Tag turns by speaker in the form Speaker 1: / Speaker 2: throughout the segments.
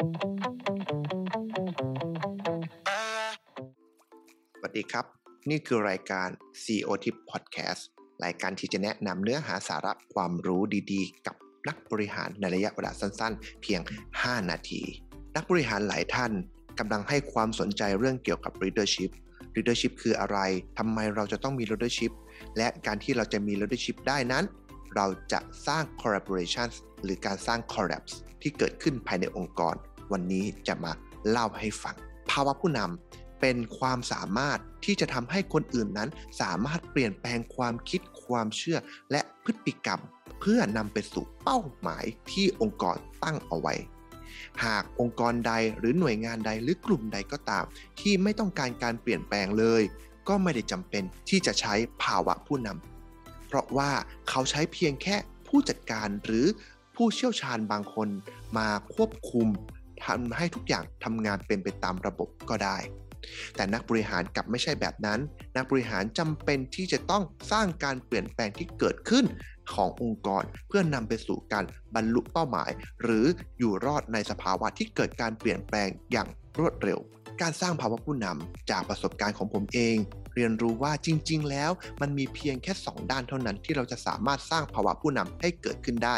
Speaker 1: สวัสดีครับ นี่คือรายการ CEO Tip Podcast รายการที่จะแนะนำเนื้อหาสาระความรู้ดีๆ กับนักบริหารในระยะเวลาสั้นๆ เพียง 5 นาที นักบริหารหลายท่านกำลังให้ความสนใจเรื่องเกี่ยวกับ leadership leadership คืออะไร ทำไมเราจะต้องมี leadership และการที่เราจะมี leadership ได้นั้น เราจะสร้าง collaborations หรือการสร้าง collabs ที่เกิดขึ้นภายในองค์กร วันนี้จะมาเล่าให้ฟัง ภาวะผู้นำเป็นความสามารถที่จะทำให้คนอื่นนั้น สามารถเปลี่ยนแปลงความคิดความเชื่อ และพฤติกรรม เพื่อนำไปสู่เป้าหมายที่องค์กรตั้งเอาไว้ หากองค์กรใดหรือหน่วยงานใดหรือกลุ่มใดก็ตาม ที่ไม่ต้องการการเปลี่ยนแปลงเลย ก็ไม่ได้จำเป็นที่จะใช้ภาวะผู้นำเพราะว่าเขาใช้เพียงแค่ผู้จัดการหรือผู้เชี่ยวชาญบางคนมาควบคุม ทำให้ทุกอย่างทำงานเป็นไปตามระบบก็ได้ แต่นักบริหารกลับไม่ใช่แบบนั้น นักบริหารจำเป็นที่จะต้องสร้างการเปลี่ยนแปลงที่เกิดขึ้นขององค์กรเพื่อนำไปสู่การบรรลุเป้าหมาย หรืออยู่รอดในสภาวะที่เกิดการเปลี่ยนแปลงอย่างรวดเร็ว การสร้างภาวะผู้นำจากประสบการณ์ของผมเอง รียนรู้ว่าจริง ๆ แล้ว มันมีเพียงแค่ 2 ด้านเท่านั้นที่เราจะสามารถสร้างภาวะผู้นำให้เกิดขึ้นได้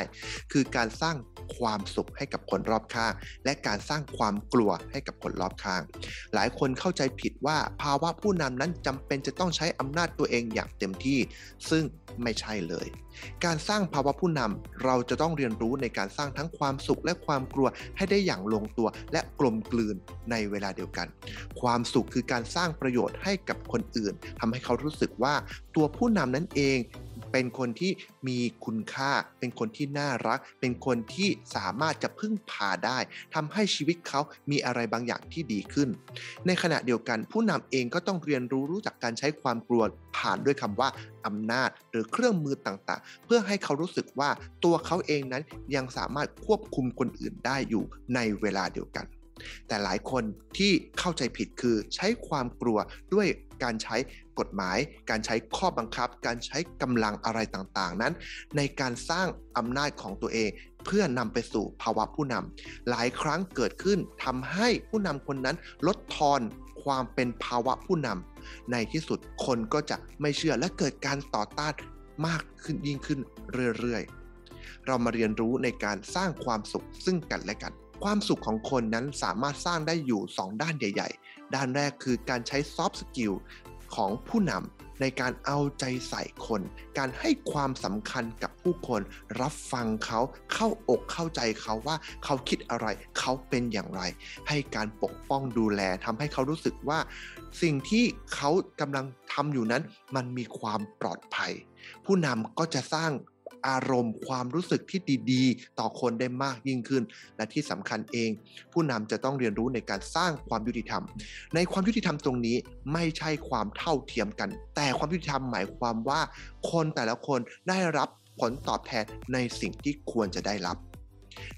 Speaker 1: คือการสร้างความสุขให้กับคนรอบข้าง และการสร้างความกลัวให้กับคนรอบข้าง หลายคนเข้าใจผิดว่าภาวะผู้นำนั้นจำเป็นจะต้องใช้อำนาจตัวเองอย่างเต็มที่ ซึ่งไม่ใช่เลย การสร้างภาวะผู้นำเราจะต้องเรียนรู้ในการสร้างทั้งความสุขและความกลัวให้ได้อย่างลงตัวและกลมกลืนในเวลาเดียวกัน ความสุขคือการสร้างประโยชน์ให้กับคนอื่นทำให้เขารู้สึกว่าตัวผู้นำนั้นเองเป็นคนที่มีคุณค่า เป็นคนที่น่ารัก เป็นคนที่สามารถจะพึ่งพาได้ทำให้ชีวิตเขามีอะไรบางอย่างที่ดีขึ้น ในขณะเดียวกันผู้นำเองก็ต้องเรียนรู้รู้จักการใช้ความกลัวผ่านด้วยคำว่าอำนาจ หรือเครื่องมือต่างๆ เพื่อให้เขารู้สึกว่าตัวเขาเองนั้นยังสามารถควบคุมคนอื่นได้อยู่ในเวลาเดียวกัน แต่หลายคนที่เข้าใจผิดคือใช้ความกลัวด้วยการใช้กฎหมาย การใช้ข้อบังคับ การใช้กำลังอะไรต่างๆ นั้น ในการสร้างอำนาจของตัวเอง เพื่อนำไปสู่ภาวะผู้นำหลายครั้งเกิดขึ้นทำให้ผู้นำคนนั้นลดทอนความเป็นภาวะผู้นำในที่สุดคนก็จะไม่เชื่อและเกิดการต่อต้านมากขึ้นยิ่งขึ้นเรื่อยๆ เรามาเรียนรู้ในการสร้างความสุขซึ่งกันและกัน ความสุขของคนนั้นสามารถสร้างได้อยู่ 2 ด้านใหญ่ ๆ ด้านแรกคือการใช้ soft skill ของผู้นำในการเอาใจใส่คน การให้ความสำคัญกับผู้คน รับฟังเขาเข้าอกเข้าใจเขาว่าเขาคิดอะไรเขาเป็นอย่างไร ให้การปกป้องดูแลทำให้เขารู้สึกว่า สิ่งที่เขากำลังทำอยู่นั้น มันมีความปลอดภัย ผู้นำก็จะสร้าง อารมณ์ความรู้สึกที่ดีๆ ต่อคนได้มากยิ่งขึ้น และที่สำคัญเอง ผู้นำจะต้องเรียนรู้ในการสร้างความยุติธรรม ในความยุติธรรมตรงนี้ไม่ใช่ความเท่าเทียมกัน แต่ความยุติธรรมหมายความว่า คนแต่ละคนได้รับผลตอบแทนในสิ่งที่ควรจะได้รับ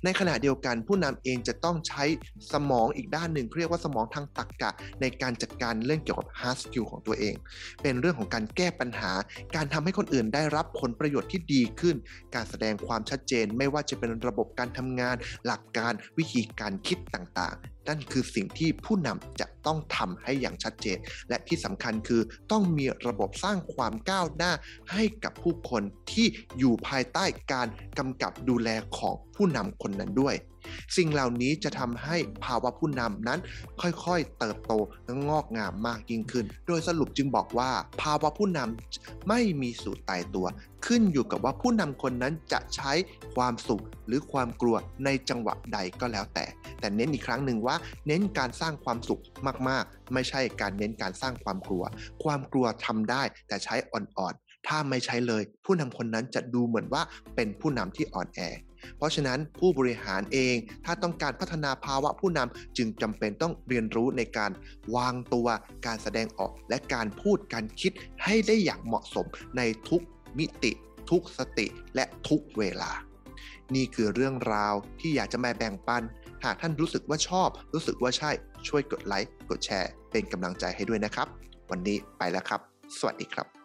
Speaker 1: ในขณะเดียวกันผู้นำเองจะต้องใช้สมองอีกด้านหนึ่งเรียกว่าสมองทางตรรกกะ ในการจัดการเรื่องเกี่ยวกับ hard skill ของตัวเอง เป็นเรื่องของการแก้ปัญหา การทำให้คนอื่นได้รับผลประโยชน์ที่ดีขึ้น การแสดงความชัดเจน ไม่ว่าจะเป็นระบบการทำงาน หลักการวิธีการคิดต่างๆ นั่นคือสิ่งที่ผู้นำจะต้องทำให้อย่างชัดเจน และที่สำคัญคือต้องมีระบบสร้างความก้าวหน้าให้กับผู้คนที่อยู่ภายใต้การกำกับดูแลของผู้นำคนนั้นด้วย สิ่งเหล่านี้จะทำให้ภาวะผู้นำนั้นค่อยๆ เติบโตและงอกงามมากยิ่งขึ้น โดยสรุปจึงบอกว่า ภาวะผู้นำไม่มีสูตรตายตัว ขึ้นอยู่กับว่าผู้นำคนนั้นจะใช้ความสุขหรือความกลัวในจังหวะใดก็แล้วแต่ แต่เน้นอีกครั้งหนึ่งว่า เน้นการสร้างความสุขมากๆ ไม่ใช่การเน้นการสร้างความกลัว ความกลัวทำได้แต่ใช้อ่อนๆถ้าไม่ใช้เลย ผู้นำคนนั้นจะดูเหมือนว่าเป็นผู้นำที่อ่อนแอ เพราะฉะนั้นผู้บริหารเอง ถ้าต้องการพัฒนาภาวะผู้นำจึงจำเป็นต้องเรียนรู้ในการวางตัวการแสดงออก และการพูดการคิดให้ได้อย่างเหมาะสมในทุกมิติ ทุกสติและทุกเวลา นี่คือเรื่องราวที่อยากจะมาแบ่งปัน หากท่านรู้สึกว่าชอบ รู้สึกว่าใช่ช่วยกดไลค์กดแชร์ เป็นกำลังใจให้ด้วยนะครับ วันนี้ไปแล้วครับ สวัสดีครับ